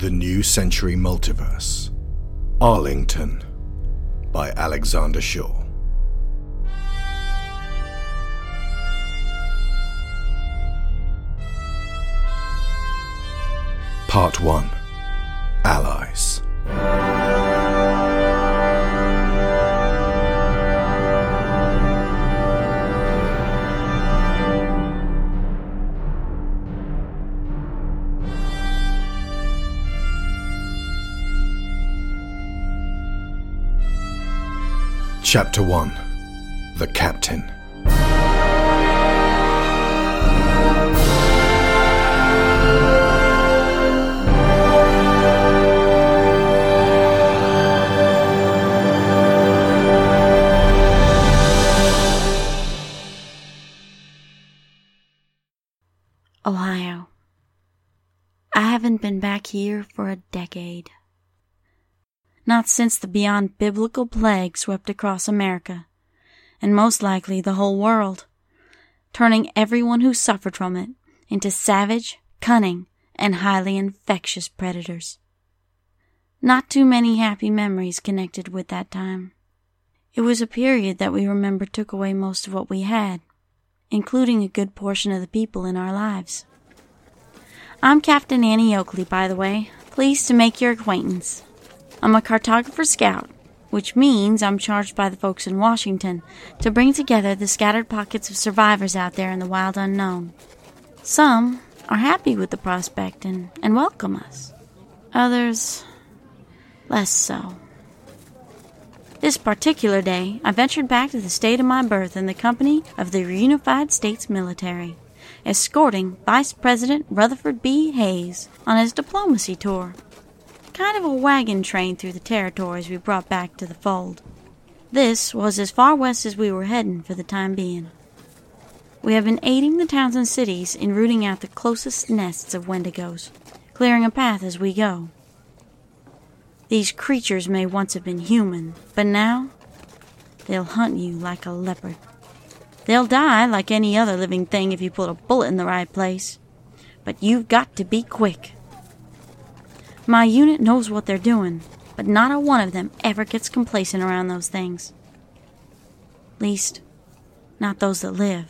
The New Century Multiverse Arlington by Alexander Shaw. Part 1 Allies. Chapter 1 The Captain. Ohio. I haven't been back here for a decade. Not since the beyond biblical plague swept across America, and most likely the whole world, turning everyone who suffered from it into savage, cunning, and highly infectious predators. Not too many happy memories connected with that time. It was a period that we remember took away most of what we had, including a good portion of the people in our lives. I'm Captain Annie Oakley, by the way. Pleased to make your acquaintance. I'm a cartographer scout, which means I'm charged by the folks in Washington to bring together the scattered pockets of survivors out there in the wild unknown. Some are happy with the prospect and, and welcome us. Others, less so. This particular day, I ventured back to the state of my birth in the company of the Reunified States Military, escorting Vice President Rutherford B. Hayes on his diplomacy tour. Kind of a wagon train through the territories we brought back to the fold. This was as far west as we were heading for the time being. We have been aiding the towns and cities in rooting out the closest nests of wendigos, clearing a path as we go. These creatures may once have been human, but now they'll hunt you like a leopard. They'll die like any other living thing if you put a bullet in the right place. But you've got to be quick. My unit knows what they're doing, but not a one of them ever gets complacent around those things. Least, not those that live.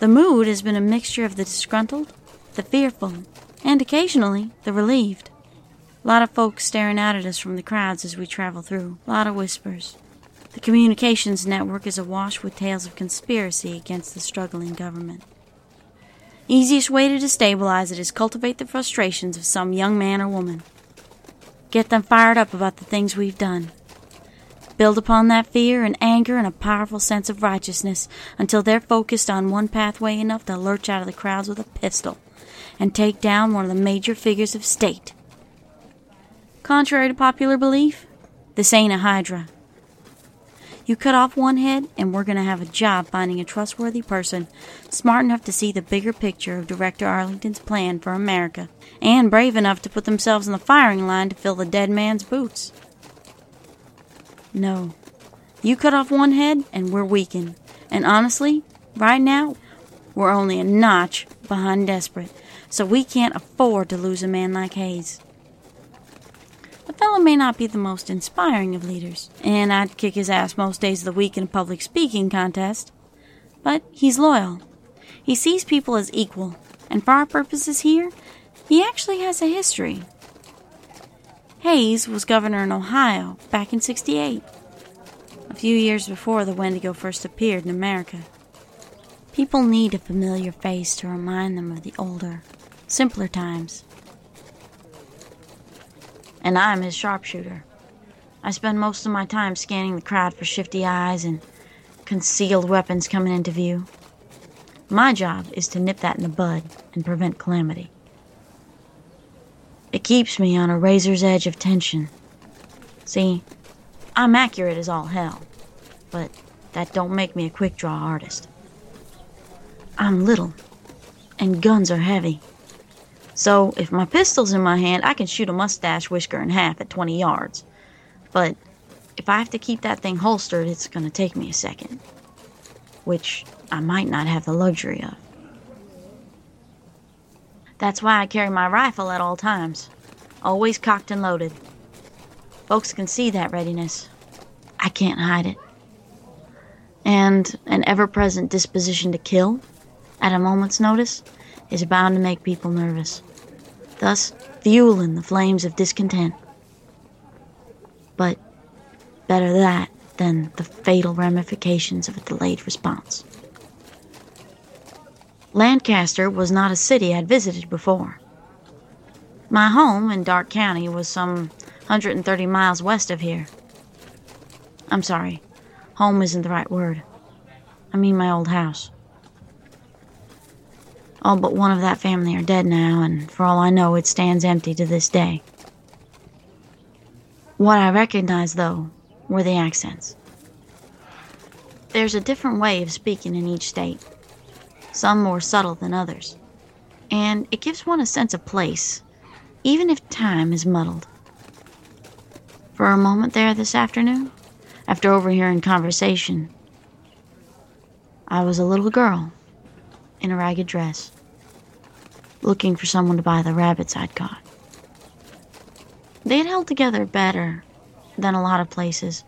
The mood has been a mixture of the disgruntled, the fearful, and occasionally the relieved. A lot of folks staring out at us from the crowds as we travel through. A lot of whispers. The communications network is awash with tales of conspiracy against the struggling government. Easiest way to destabilize it is cultivate the frustrations of some young man or woman. Get them fired up about the things we've done. Build upon that fear and anger and a powerful sense of righteousness until they're focused on one pathway enough to lurch out of the crowds with a pistol and take down one of the major figures of state. Contrary to popular belief, this ain't a Hydra. You cut off one head, and we're going to have a job finding a trustworthy person smart enough to see the bigger picture of Director Arlington's plan for America, and brave enough to put themselves in the firing line to fill the dead man's boots. No. You cut off one head, and we're weakened. And honestly, right now, we're only a notch behind desperate, so we can't afford to lose a man like Hayes. Fellow may not be the most inspiring of leaders, and I'd kick his ass most days of the week in a public speaking contest. But he's loyal. He sees people as equal, and for our purposes here, he actually has a history. Hayes was governor in Ohio back in 68, a few years before the Wendigo first appeared in America. People need a familiar face to remind them of the older, simpler times and I'm his sharpshooter. I spend most of my time scanning the crowd for shifty eyes and concealed weapons coming into view. My job is to nip that in the bud and prevent calamity. It keeps me on a razor's edge of tension. See, I'm accurate as all hell, but that don't make me a quick draw artist. I'm little, and guns are heavy. So if my pistol's in my hand, I can shoot a mustache whisker in half at 20 yards. But if I have to keep that thing holstered, it's going to take me a second. Which I might not have the luxury of. That's why I carry my rifle at all times, always cocked and loaded. Folks can see that readiness. I can't hide it. And an ever present disposition to kill, at a moment's notice, is bound to make people nervous, thus fueling the flames of discontent. But better that than the fatal ramifications of a delayed response. Lancaster was not a city I'd visited before. My home in Darke County was some 130 miles west of here. I'm sorry, home isn't the right word. I mean my old house. All but one of that family are dead now, and for all I know, it stands empty to this day. What I recognized, though, were the accents. There's a different way of speaking in each state, some more subtle than others, and it gives one a sense of place, even if time is muddled. For a moment there this afternoon, after overhearing conversation, I was a little girl in a ragged dress, looking for someone to buy the rabbits I'd caught. They had held together better than a lot of places.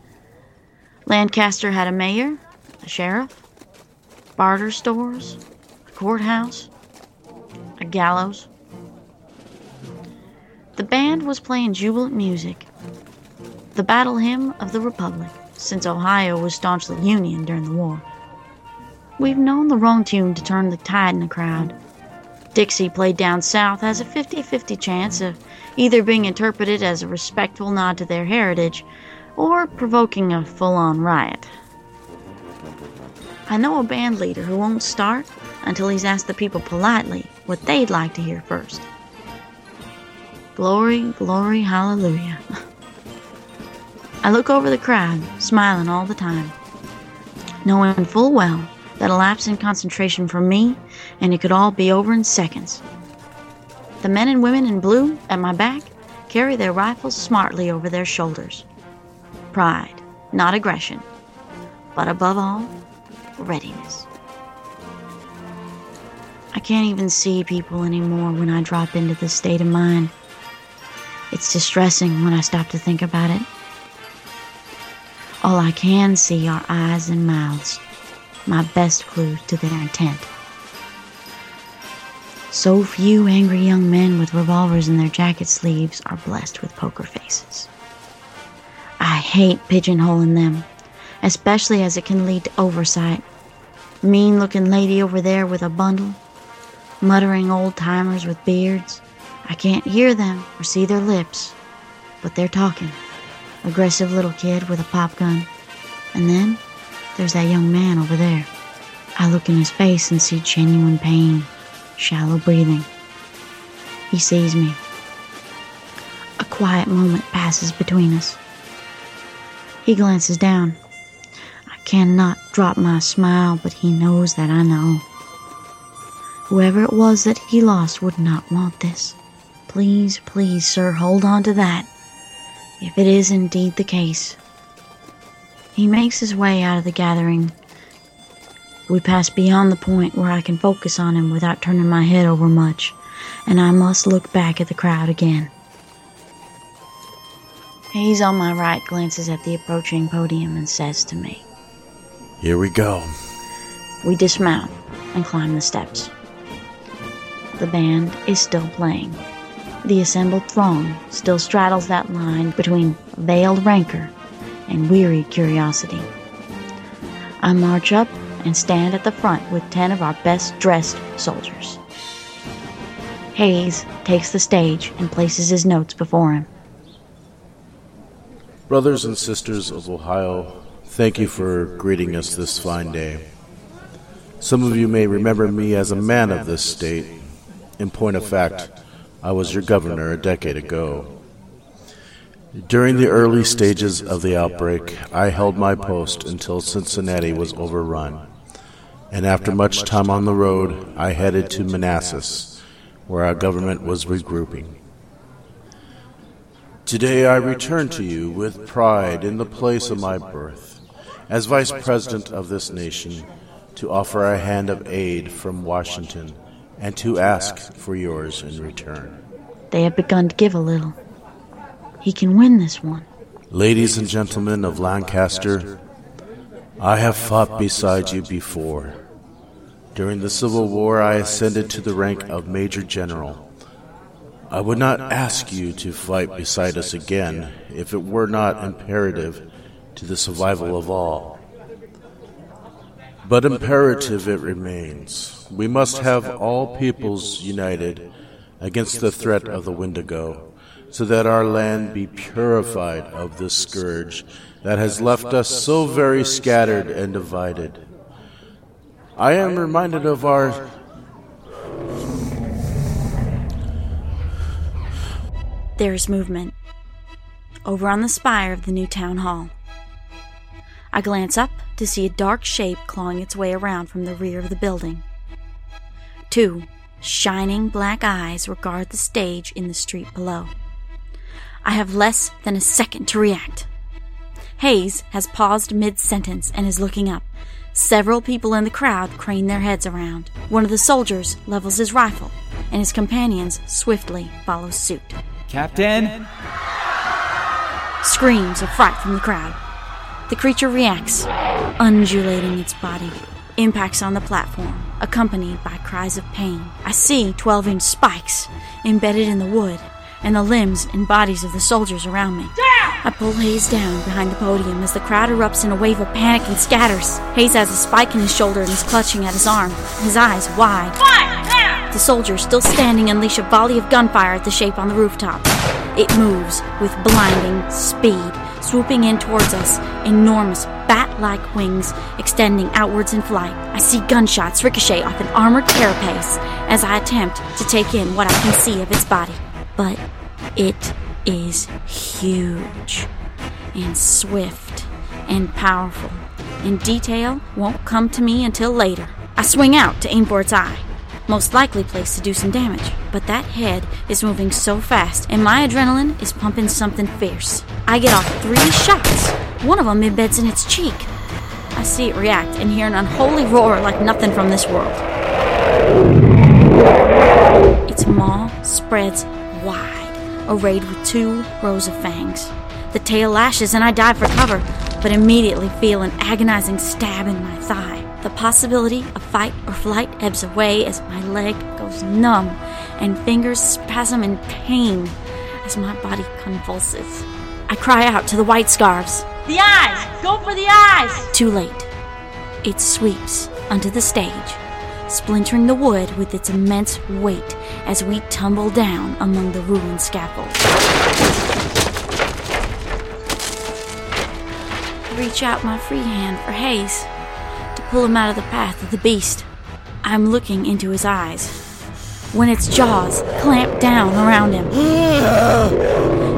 Lancaster had a mayor, a sheriff, barter stores, a courthouse, a gallows. The band was playing jubilant music, the battle hymn of the Republic, since Ohio was staunchly Union during the war. We've known the wrong tune to turn the tide in the crowd. Dixie played down south has a 50 50 chance of either being interpreted as a respectful nod to their heritage or provoking a full on riot. I know a band leader who won't start until he's asked the people politely what they'd like to hear first. Glory, glory, hallelujah. I look over the crowd, smiling all the time, knowing full well that a lapse in concentration from me and it could all be over in seconds. The men and women in blue at my back carry their rifles smartly over their shoulders. Pride, not aggression, but above all, readiness. I can't even see people anymore when I drop into this state of mind. It's distressing when I stop to think about it. All I can see are eyes and mouths, my best clue to their intent. So few angry young men with revolvers in their jacket sleeves are blessed with poker faces. I hate pigeonholing them, especially as it can lead to oversight. Mean looking lady over there with a bundle, muttering old timers with beards. I can't hear them or see their lips, but they're talking. Aggressive little kid with a pop gun. And then there's that young man over there. I look in his face and see genuine pain shallow breathing. He sees me. A quiet moment passes between us. He glances down. I cannot drop my smile, but he knows that I know. Whoever it was that he lost would not want this. Please, please, sir, hold on to that, if it is indeed the case. He makes his way out of the gathering we pass beyond the point where I can focus on him without turning my head over much, and I must look back at the crowd again. He's on my right glances at the approaching podium and says to me, Here we go. We dismount and climb the steps. The band is still playing. The assembled throng still straddles that line between veiled rancor and weary curiosity. I march up and stand at the front with ten of our best dressed soldiers. Hayes takes the stage and places his notes before him. Brothers and sisters of Ohio, thank you for greeting us this fine day. Some of you may remember me as a man of this state. In point of fact, I was your governor a decade ago. During the early stages of the outbreak, I held my post until Cincinnati was overrun and after much time on the road, I headed to Manassas, where our government was regrouping. Today I return to you with pride in the place of my birth, as Vice President of this nation, to offer a hand of aid from Washington and to ask for yours in return. They have begun to give a little. He can win this one. Ladies and gentlemen of Lancaster, I have fought beside you before. During the Civil War, I ascended to the rank of Major General. I would not ask you to fight beside us again if it were not imperative to the survival of all. But imperative it remains. We must have all peoples united against the threat of the Wendigo, so that our land be purified of this scourge that has left us so very scattered and divided. I am reminded of our There is movement. Over on the spire of the new town hall. I glance up to see a dark shape clawing its way around from the rear of the building. Two shining black eyes regard the stage in the street below. I have less than a second to react. Hayes has paused mid sentence and is looking up. Several people in the crowd crane their heads around. One of the soldiers levels his rifle, and his companions swiftly follow suit. Captain? Screams of fright from the crowd. The creature reacts, undulating its body, impacts on the platform, accompanied by cries of pain. I see 12 inch spikes embedded in the wood and the limbs and bodies of the soldiers around me. Down! I pull Hayes down behind the podium as the crowd erupts in a wave of panic and scatters. Hayes has a spike in his shoulder and is clutching at his arm, his eyes wide. Fire! The soldiers, still standing, unleash a volley of gunfire at the shape on the rooftop. It moves with blinding speed, swooping in towards us, enormous bat like wings extending outwards in flight. I see gunshots ricochet off an armored carapace as I attempt to take in what I can see of its body. But it is huge and swift and powerful, and detail won't come to me until later. I swing out to aim for its eye. Most likely place to do some damage, but that head is moving so fast, and my adrenaline is pumping something fierce. I get off three shots. One of them embeds in its cheek. I see it react and hear an unholy roar like nothing from this world. Its maw spreads arrayed with two rows of fangs. The tail lashes and I dive for cover, but immediately feel an agonizing stab in my thigh. The possibility of fight or flight ebbs away as my leg goes numb and fingers spasm in pain as my body convulses. I cry out to the white scarves. The eyes! Go for the eyes! Too late. It sweeps onto the stage, splintering the wood with its immense weight as we tumble down among the ruined scaffolds. I reach out my free hand for Hayes to pull him out of the path of the beast. I'm looking into his eyes when its jaws clamp down around him.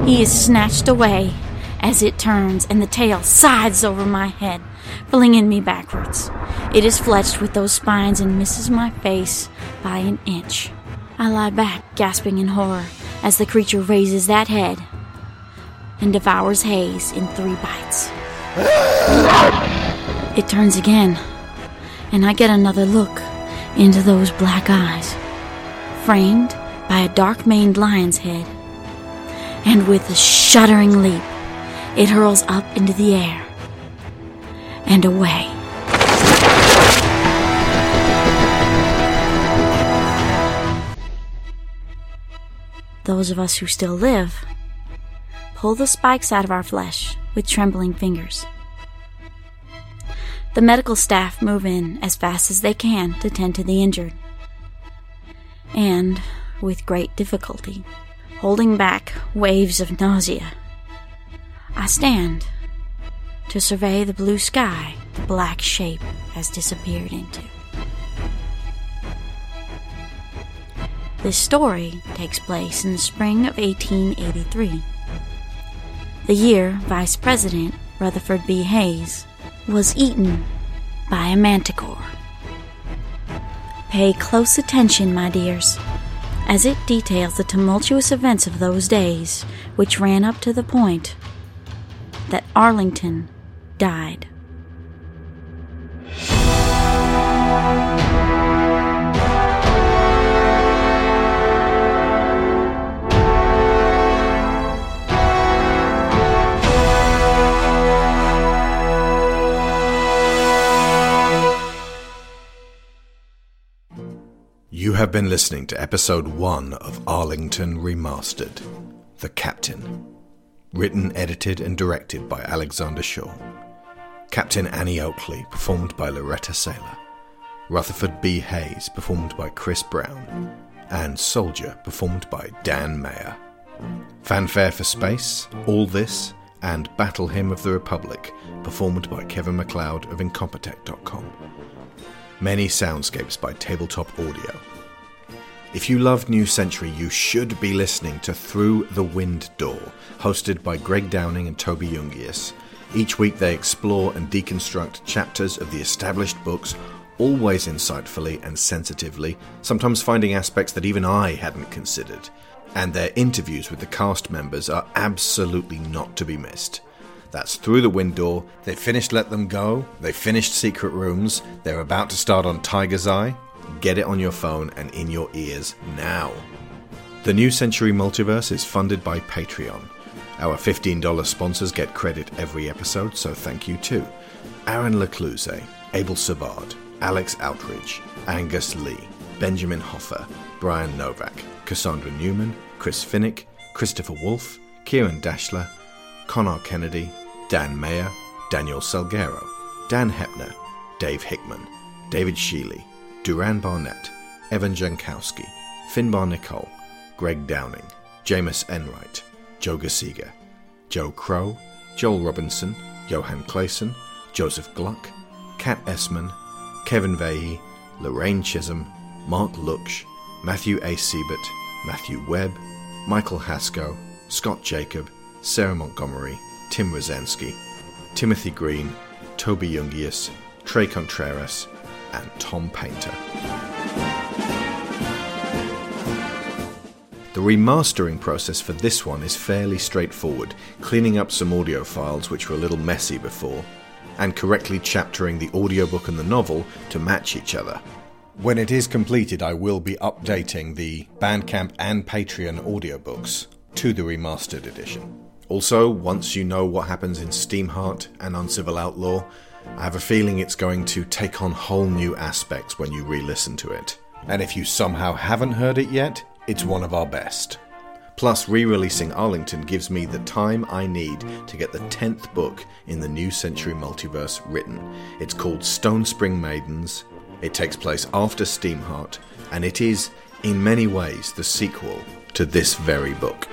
He is snatched away as it turns and the tail sides over my head, flinging me backwards. It is fletched with those spines and misses my face by an inch. I lie back, gasping in horror, as the creature raises that head and devours Hayes in three bites. It turns again, and I get another look into those black eyes, framed by a dark maned lion's head. And with a shuddering leap, it hurls up into the air and away. Those of us who still live pull the spikes out of our flesh with trembling fingers. The medical staff move in as fast as they can to tend to the injured. And, with great difficulty, holding back waves of nausea, I stand to survey the blue sky the black shape has disappeared into. This story takes place in the spring of 1883, the year Vice President Rutherford B. Hayes was eaten by a manticore. Pay close attention, my dears, as it details the tumultuous events of those days, which ran up to the point that Arlington died. Have been listening to episode 1 of Arlington Remastered The Captain. Written, edited, and directed by Alexander Shaw. Captain Annie Oakley, performed by Laureta Sela. Rutherford B. Hayes, performed by Chris Brown. And Soldier, performed by Dan Mayer. Fanfare for Space, All This, and Battle Hymn of the Republic, performed by Kevin MacLeod of Incompetech.com. Many soundscapes by Tabletop Audio. If you love New Century, you should be listening to Through the Wind Door, hosted by Greg Downing and Toby Jungius. Each week they explore and deconstruct chapters of the established books, always insightfully and sensitively, sometimes finding aspects that even I hadn't considered. And their interviews with the cast members are absolutely not to be missed. That's Through the Wind Door. They finished Let Them Go, they finished Secret Rooms, they're about to start on Tiger's Eye. Get it on your phone and in your ears now. The New Century Multiverse is funded by Patreon. Our $15 sponsors get credit every episode, so thank you too. Aaron Lacluyze, Abel Savard, Alex Outridge, Angus Lee, Benjamin Hofer, Bryan Novak, Cassandra Newman, Chris Finik, Christopher Wolfe, Ciaran Dachtler, Conar Kennedy, Dan Mayer, Daniel Salgueiro, Dan Hoeppner, Dave Hickman, David Shealy, Duran Barnett, Evan Jankowski, Finbar Nicholl, Greg Downing, Jamas Enright, Jo Gisiger, Joe Crow, Joel Robinson, Johan Claesson, Joseph Gluck, Kat Essmann, Kevin Veighy, Lorraine Chisholm, Mark Luksch, Matthew A. Siebert, Matthew Webb, Michael Hasco, Scott Jacob, Sarah Montgomery, Tim Rosansky, Timothy Green, Toby Jungius, Trey Contreras, and Tom Painter. The remastering process for this one is fairly straightforward, cleaning up some audio files which were a little messy before, and correctly chaptering the audiobook and the novel to match each other. When it is completed, I will be updating the Bandcamp and Patreon audiobooks to the remastered edition. Also, once you know what happens in Steamheart and Uncivil Outlaw, I have a feeling it's going to take on whole new aspects when you re listen to it. And if you somehow haven't heard it yet, it's one of our best. Plus, re releasing Arlington gives me the time I need to get the 10th book in the New Century multiverse written. It's called Stone Spring Maidens. It takes place after Steamheart, and it is, in many ways, the sequel to this very book.